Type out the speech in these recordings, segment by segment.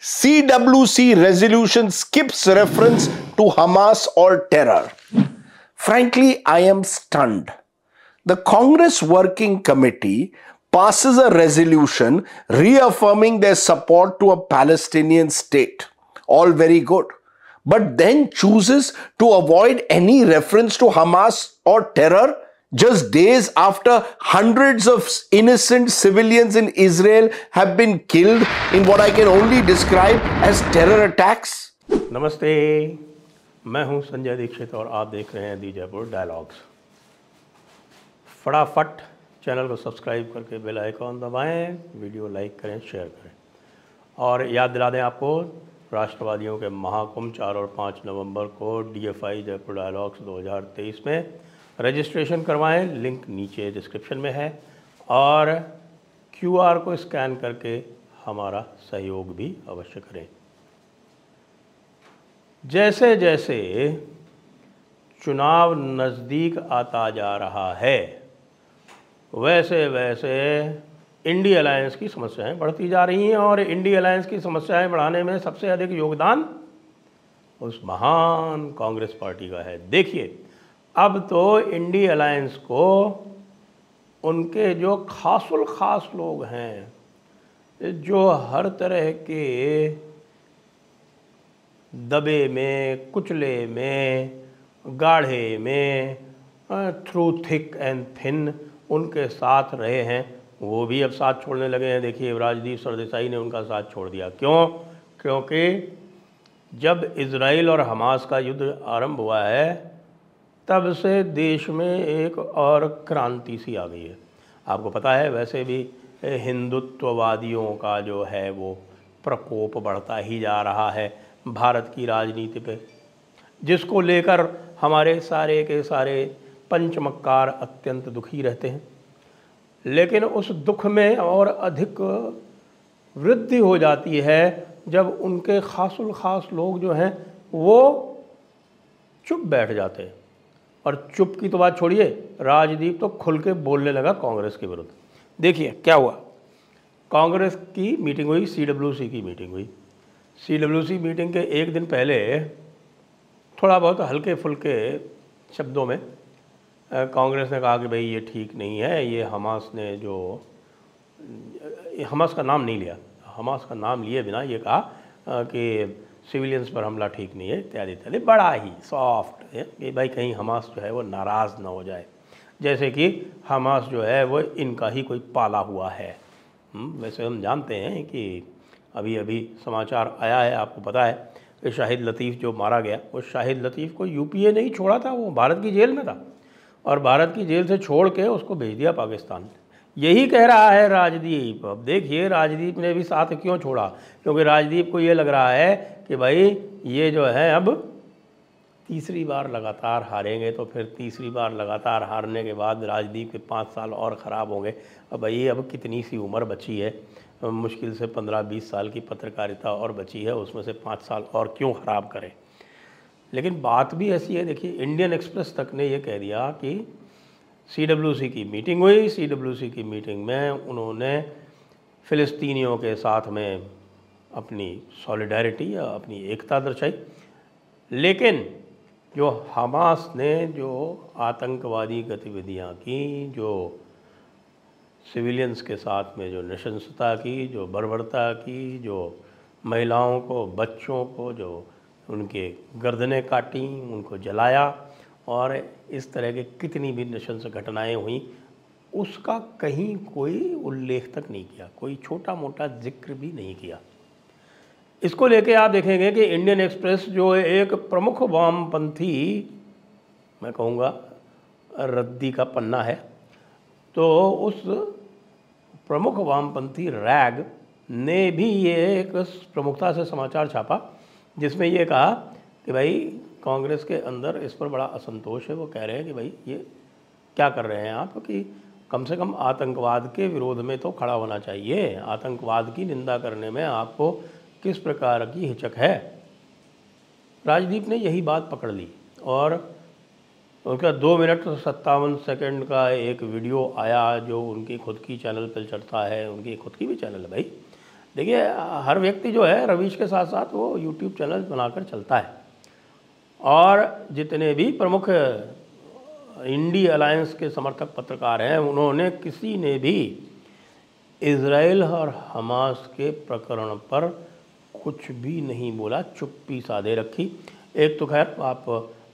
CWC resolution skips reference to Hamas or terror. Frankly, I am stunned. The Congress Working Committee passes a resolution reaffirming their support to a Palestinian state. All very good. But then chooses to avoid any reference to Hamas or terror just days after hundreds of innocent civilians in Israel have been killed in what I can only describe as terror attacks? नमस्ते, मैं हूँ संजय दीक्षित और आप देख रहे हैं the Jaipur dialogues फटाफट channel को सब्सक्राइब करके बेल आइकॉन दबाएँ, वीडियो लाइक करें शेयर करें और याद दिला दें आपको, राष्ट्रवादियों के महाकुंभ चार और पाँच नवंबर को डीएफआई जयपुर डायलॉग्स 2023 में रजिस्ट्रेशन करवाएँ, लिंक नीचे डिस्क्रिप्शन में है, और क्यूआर को स्कैन करके हमारा सहयोग भी अवश्य करें। जैसे जैसे चुनाव नज़दीक आता जा रहा है वैसे वैसे इंडी अलायंस की समस्याएँ बढ़ती जा रही हैं, और इंडी अलायंस की समस्याएँ बढ़ाने में सबसे अधिक योगदान उस महान कांग्रेस पार्टी का है। देखिए अब तो इंडी अलायंस को उनके जो खासुल खास लोग हैं, जो हर तरह के दबे में, कुचले में, गाढ़े में थ्रू थिक एंड थिन उनके साथ रहे हैं, वो भी अब साथ छोड़ने लगे हैं। देखिए राजदीप सरदेसाई ने उनका साथ छोड़ दिया। क्यों? क्योंकि जब इसराइल और हमास का युद्ध आरंभ हुआ है तब से देश में एक और क्रांति सी आ गई है। आपको पता है, वैसे भी हिंदुत्ववादियों का जो है वो प्रकोप बढ़ता ही जा रहा है भारत की राजनीति पे, जिसको लेकर हमारे सारे के सारे पंचमक्कार अत्यंत दुखी रहते हैं। लेकिन उस दुख में और अधिक वृद्धि हो जाती है जब उनके खासुल खास लोग जो हैं वो चुप बैठ जाते हैं। और चुप की तो बात छोड़िए, राजदीप तो खुल के बोलने लगा कांग्रेस के विरुद्ध। देखिए, क्या हुआ? कांग्रेस की मीटिंग हुई सी डब्ल्यू सी की मीटिंग हुई। सीडब्ल्यूसी मीटिंग के एक दिन पहले थोड़ा बहुत हल्के फुल्के शब्दों में कांग्रेस ने कहा कि भाई ये ठीक नहीं है, ये हमास ने जो, हमास का नाम नहीं लिया। हमास का नाम लिए बिना ये कहा कि सिविलियंस पर हमला ठीक नहीं है इत्यादि इत्यादि। बड़ा ही सॉफ्ट है कि भाई कहीं हमास जो है वो नाराज़ ना हो जाए। जैसे कि हमास जो है वो इनका ही कोई पाला हुआ है। हम्म, वैसे हम जानते हैं कि अभी अभी समाचार आया है आपको पता है कि शाहिद लतीफ़ जो मारा गया वो शाहिद लतीफ़ को यूपीए नहीं छोड़ा था वो भारत की जेल में था। और भारत की जेल से छोड़ के उसको भेज दिया पाकिस्तान यही कह रहा है राजदीप। अब देखिए, राजदीप ने भी साथ क्यों छोड़ा? क्योंकि राजदीप को ये लग रहा है कि भाई, ये जो है अब तीसरी बार लगातार हारेंगे तो फिर तीसरी बार लगातार हारने के बाद राजदीप के पाँच साल और ख़राब होंगे। अब भाई, अब कितनी सी उम्र बची है? मुश्किल से पंद्रह बीस साल की पत्रकारिता और बची है, उसमें से पाँच साल और क्यों ख़राब करें? लेकिन बात भी ऐसी है, देखिए, इंडियन एक्सप्रेस तक ने ये कह दिया कि CWC की मीटिंग हुई। CWC की मीटिंग में उन्होंने फ़िलिस्तीनियों के साथ में अपनी सॉलिडारिटी या अपनी एकता दर्शाई। लेकिन जो हमास ने जो आतंकवादी गतिविधियाँ की, जो सिविलियंस के साथ में जो नशंसता की, जो बर्बरता की, जो महिलाओं को, बच्चों को, जो उनके गर्दनें काटी, उनको जलाया और इस तरह के कितनी भी नशंस घटनाएँ हुई, उसका कहीं कोई उल्लेख तक नहीं किया, कोई छोटा मोटा ज़िक्र भी नहीं किया। इसको लेके आप देखेंगे कि इंडियन एक्सप्रेस जो एक प्रमुख वामपंथी, मैं कहूँगा, रद्दी का पन्ना है तो उस प्रमुख वामपंथी रैग ने भी ये एक प्रमुखता से समाचार छापा, जिसमें ये कहा कि भाई कांग्रेस के अंदर इस पर बड़ा असंतोष है, वो कह रहे हैं कि भाई ये क्या कर रहे हैं आप कि कम से कम आतंकवाद के विरोध में तो खड़ा होना चाहिए। आतंकवाद की निंदा करने में आपको किस प्रकार की हिचक है? राजदीप ने यही बात पकड़ ली और उनका दो मिनट सत्तावन सेकंड का एक वीडियो आया जो उनकी खुद की चैनल पर चढ़ता है, उनकी खुद की भी चैनल है भाई। देखिए, हर व्यक्ति जो है रवीश के साथ साथ वो यूट्यूब चैनल बनाकर चलता है। और जितने भी प्रमुख इंडी अलायंस के समर्थक पत्रकार हैं, उन्होंने किसी ने भी इसराइल और हमास के प्रकरण पर कुछ भी नहीं बोला, चुप्पी साधे रखी। एक तो खैर, आप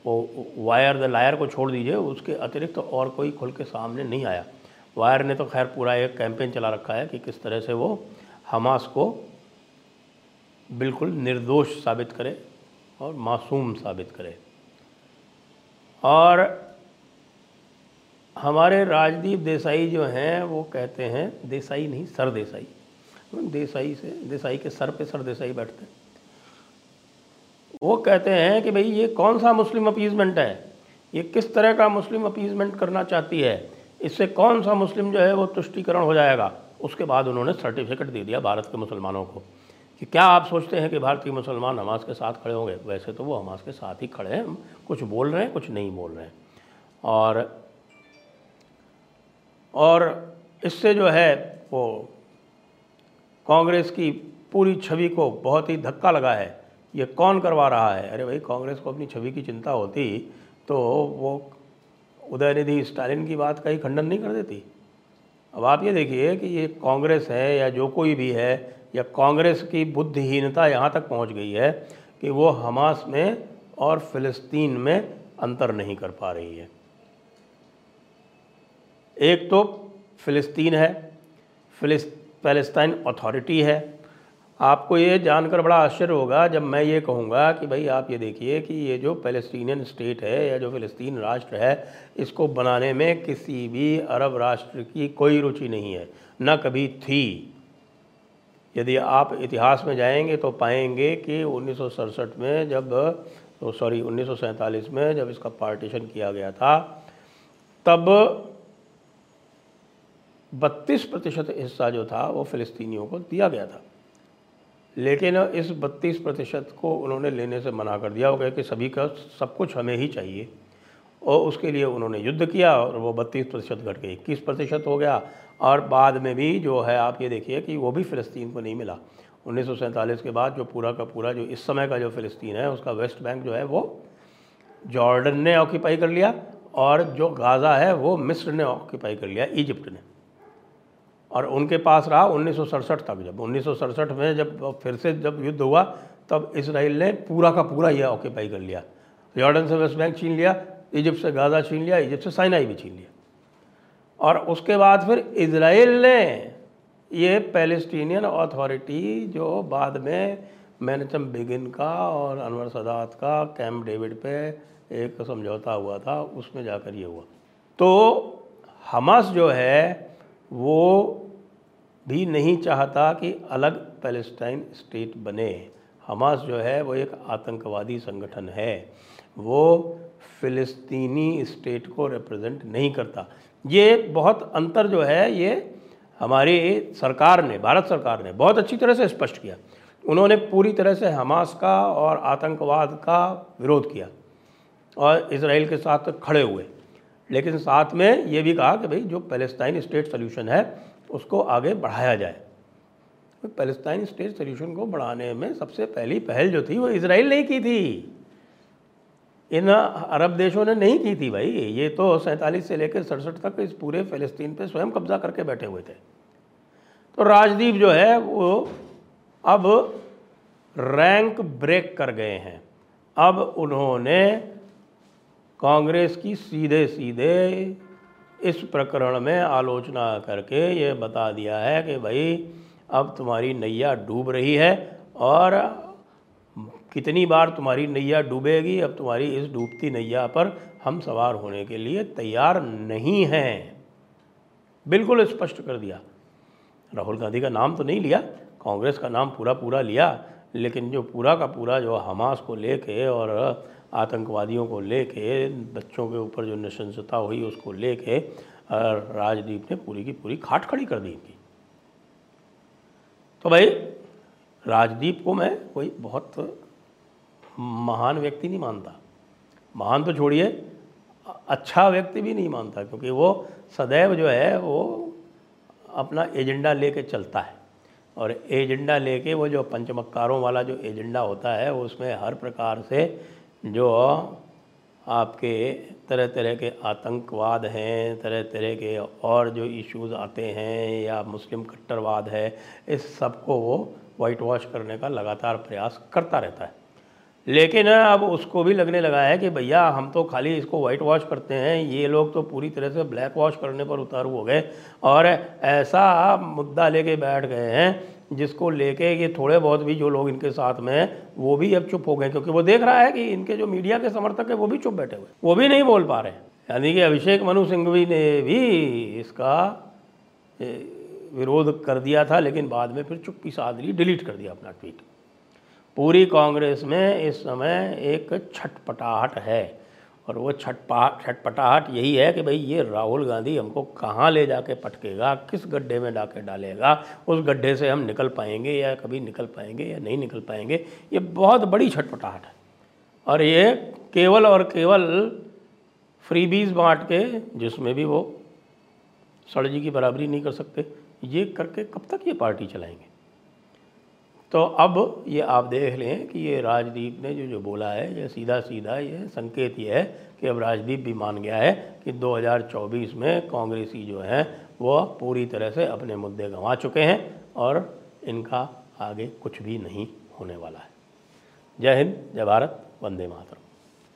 वो वायर, द लायर को छोड़ दीजिए, उसके अतिरिक्त तो और कोई खुल के सामने नहीं आया। वायर ने तो खैर पूरा एक कैंपेन चला रखा है कि किस तरह से वो हमास को बिल्कुल निर्दोष साबित करे। और मासूम साबित करे। और हमारे राजदीप देसाई जो हैं, वो कहते हैं, देसाई नहीं, सर देसाई। देसाई से, देसाई के सर पे सर देसाई बैठते हैं। वो कहते हैं कि भाई, ये कौन सा मुस्लिम अपीजमेंट है? ये किस तरह का मुस्लिम अपीजमेंट करना चाहती है? इससे कौन सा मुस्लिम जो है, वो तुष्टिकरण हो जाएगा? उसके बाद उन्होंने सर्टिफिकेट दे दिया भारत के मुसलमानों को। कि क्या आप सोचते हैं कि भारतीय मुसलमान हमास के साथ खड़े होंगे? वैसे तो वो हमास के साथ ही खड़े हैं। कुछ बोल रहे हैं, कुछ नहीं बोल रहे हैं। और और इससे जो है वो कांग्रेस की पूरी छवि को बहुत ही धक्का लगा है। ये कौन करवा रहा है? अरे भाई, कांग्रेस को अपनी छवि की चिंता होती तो वो उदयनिधि स्टालिन की बात का ही खंडन नहीं कर देती। अब आप ये देखिए कि ये कांग्रेस है या जो कोई भी है या कांग्रेस की बुद्धिहीनता यहाँ तक पहुँच गई है कि वो हमास में और फ़िलिस्तीन में अंतर नहीं कर पा रही है। एक तो फ़िलिस्तीन है, फिलिस अथॉरिटी है। आपको ये जानकर बड़ा आश्चर्य होगा जब मैं ये कहूँगा कि भाई आप ये देखिए कि ये जो पैलेस्टीनियन स्टेट है या जो फ़िलिस्तीन राष्ट्र है, इसको बनाने में किसी भी अरब राष्ट्र की कोई रुचि नहीं है, न कभी थी। यदि आप इतिहास में जाएँगे तो पाएँगे कि उन्नीस सौ सड़सठ में जब तो सॉरी, उन्नीस सौ सैंतालीस में जब इसका पार्टीशन किया गया था, तब 32 प्रतिशत हिस्सा जो था वो फ़िलिस्तीनियों को दिया गया था। लेकिन इस 32 प्रतिशत को उन्होंने लेने से मना कर दिया। हो गया कि सभी का सब कुछ हमें ही चाहिए। और उसके लिए उन्होंने युद्ध किया और वो बत्तीस प्रतिशत घट के इक्कीस प्रतिशत हो गया। और बाद में भी जो है, आप ये देखिए कि वो भी फ़िलिस्तीन को नहीं मिला। उन्नीस सौ सैंतालीस के बाद जो पूरा का पूरा, जो इस समय का जो फ़िलिस्तीन है, उसका वेस्ट बैंक जो है, वो जॉर्डन ने ऑक्यूपाई कर लिया और जो गाज़ा है, वो मिस्र ने ऑक्यूपाई कर लिया, इजिप्ट ने। और उनके पास रहा उन्नीस सौ सड़सठ तक। जब उन्नीस सौ सड़सठ में जब फिर से जब युद्ध हुआ, तब इसराइल ने पूरा का पूरा यह ऑक्यूपाई कर लिया। जॉर्डन से वेस्ट बैंक छीन लिया इजिप्ट से गाज़ा छीन लिया, इजिप्ट से साइनाई भी छीन लिया। और उसके बाद फिर इसराइल ने ये पैलेस्टीनियन अथॉरिटी जो बाद में मैनचम बिगिन का और अनवर सदात का कैंप डेविड पे एक समझौता हुआ था, उसमें जाकर ये हुआ। तो हमास जो है, वो भी नहीं चाहता कि अलग पैलेस्टाइन स्टेट बने। हमास जो है, वो एक आतंकवादी संगठन है। वो फ़िलिस्तीनी स्टेट को रिप्रेजेंट नहीं करता। ये बहुत अंतर जो है, ये हमारी सरकार ने, भारत सरकार ने बहुत अच्छी तरह से स्पष्ट किया। उन्होंने पूरी तरह से हमास का और आतंकवाद का विरोध किया और इसराइल के साथ खड़े हुए। लेकिन साथ में ये भी कहा कि भाई, जो पैलेस्टाइन स्टेट सोल्यूशन है, उसको आगे बढ़ाया जाए। पैलेस्टाइन स्टेट सोल्यूशन को बढ़ाने में सबसे पहली पहल जो थी, वो इसराइल नहीं की थी। इन अरब देशों ने नहीं की थी भाई। ये तो सैंतालीस से लेकर सड़सठ तक इस पूरे फ़लस्तीन पे स्वयं कब्जा करके बैठे हुए थे। तो राजदीप जो है, वो अब रैंक ब्रेक कर गए हैं। अब उन्होंने कांग्रेस की सीधे सीधे इस प्रकरण में आलोचना करके ये बता दिया है कि भाई, अब तुम्हारी नैया डूब रही है और कितनी बार तुम्हारी नैया डूबेगी, अब तुम्हारी इस डूबती नैया पर हम सवार होने के लिए तैयार नहीं हैं। बिल्कुल स्पष्ट कर दिया। राहुल गांधी का नाम तो नहीं लिया, कांग्रेस का नाम पूरा पूरा लिया, लेकिन जो पूरा का पूरा जो हमास को लेके और आतंकवादियों को लेके, बच्चों के ऊपर जो नशंसता हुई उसको लेके राजदीप ने पूरी की पूरी खाट खड़ी कर दी थी तो भाई, राजदीप को मैं कोई बहुत महान व्यक्ति नहीं मानता। महान तो छोड़िए अच्छा व्यक्ति भी नहीं मानता, क्योंकि वो सदैव जो है, वो अपना एजेंडा लेके चलता है। और एजेंडा लेके वो जो पंचमक्कारों वाला जो एजेंडा होता है उसमें हर प्रकार से जो आपके तरह तरह के आतंकवाद हैं तरह तरह के और जो इश्यूज़ आते हैं, या मुस्लिम कट्टरवाद है, इस सबको वो वाइट वॉश करने का लगातार प्रयास करता रहता है। लेकिन अब उसको भी लगने लगा है कि भैया, हम तो खाली इसको वाइट वॉश करते हैं। ये लोग तो पूरी तरह से ब्लैक वॉश करने पर उतारू हो गए और ऐसा मुद्दा लेके बैठ गए हैं, जिसको लेके ये थोड़े बहुत भी जो लोग इनके साथ में हैं, वो भी अब चुप हो गए, क्योंकि वो देख रहा है कि इनके जो मीडिया के समर्थक है, वो भी चुप बैठे हुए वो भी नहीं बोल पा रहे यानी कि अभिषेक मनु सिंघवी ने भी इसका विरोध कर दिया था, लेकिन बाद में फिर चुप्पी साध ली डिलीट कर दिया अपना ट्वीट पूरी कांग्रेस में इस समय एक छटपटाहट है। और वो छटपा, छटपटाहट यही है कि भाई ये राहुल गांधी हमको कहाँ ले जाके पटकेगा, किस गड्ढे में डाके डालेगा, उस गड्ढे से हम निकल पाएँगे या कभी निकल पाएँगे या नहीं निकल पाएँगे, ये बहुत बड़ी छटपटाहट है। और ये केवल और केवल फ्रीबीज बांट के, जिसमें भी वो, सड़जी की बराबरी नहीं कर सकते, ये करके कब तक ये पार्टी चलाएँगे? तो अब ये आप देख लें कि ये राजदीप ने जो जो बोला है, ये सीधा सीधा ये संकेत ये है कि अब राजदीप भी मान गया है कि 2024 में कांग्रेसी जो हैं, वो पूरी तरह से अपने मुद्दे गंवा चुके हैं और इनका आगे कुछ भी नहीं होने वाला है। जय हिंद, जय भारत, वंदे मातरम।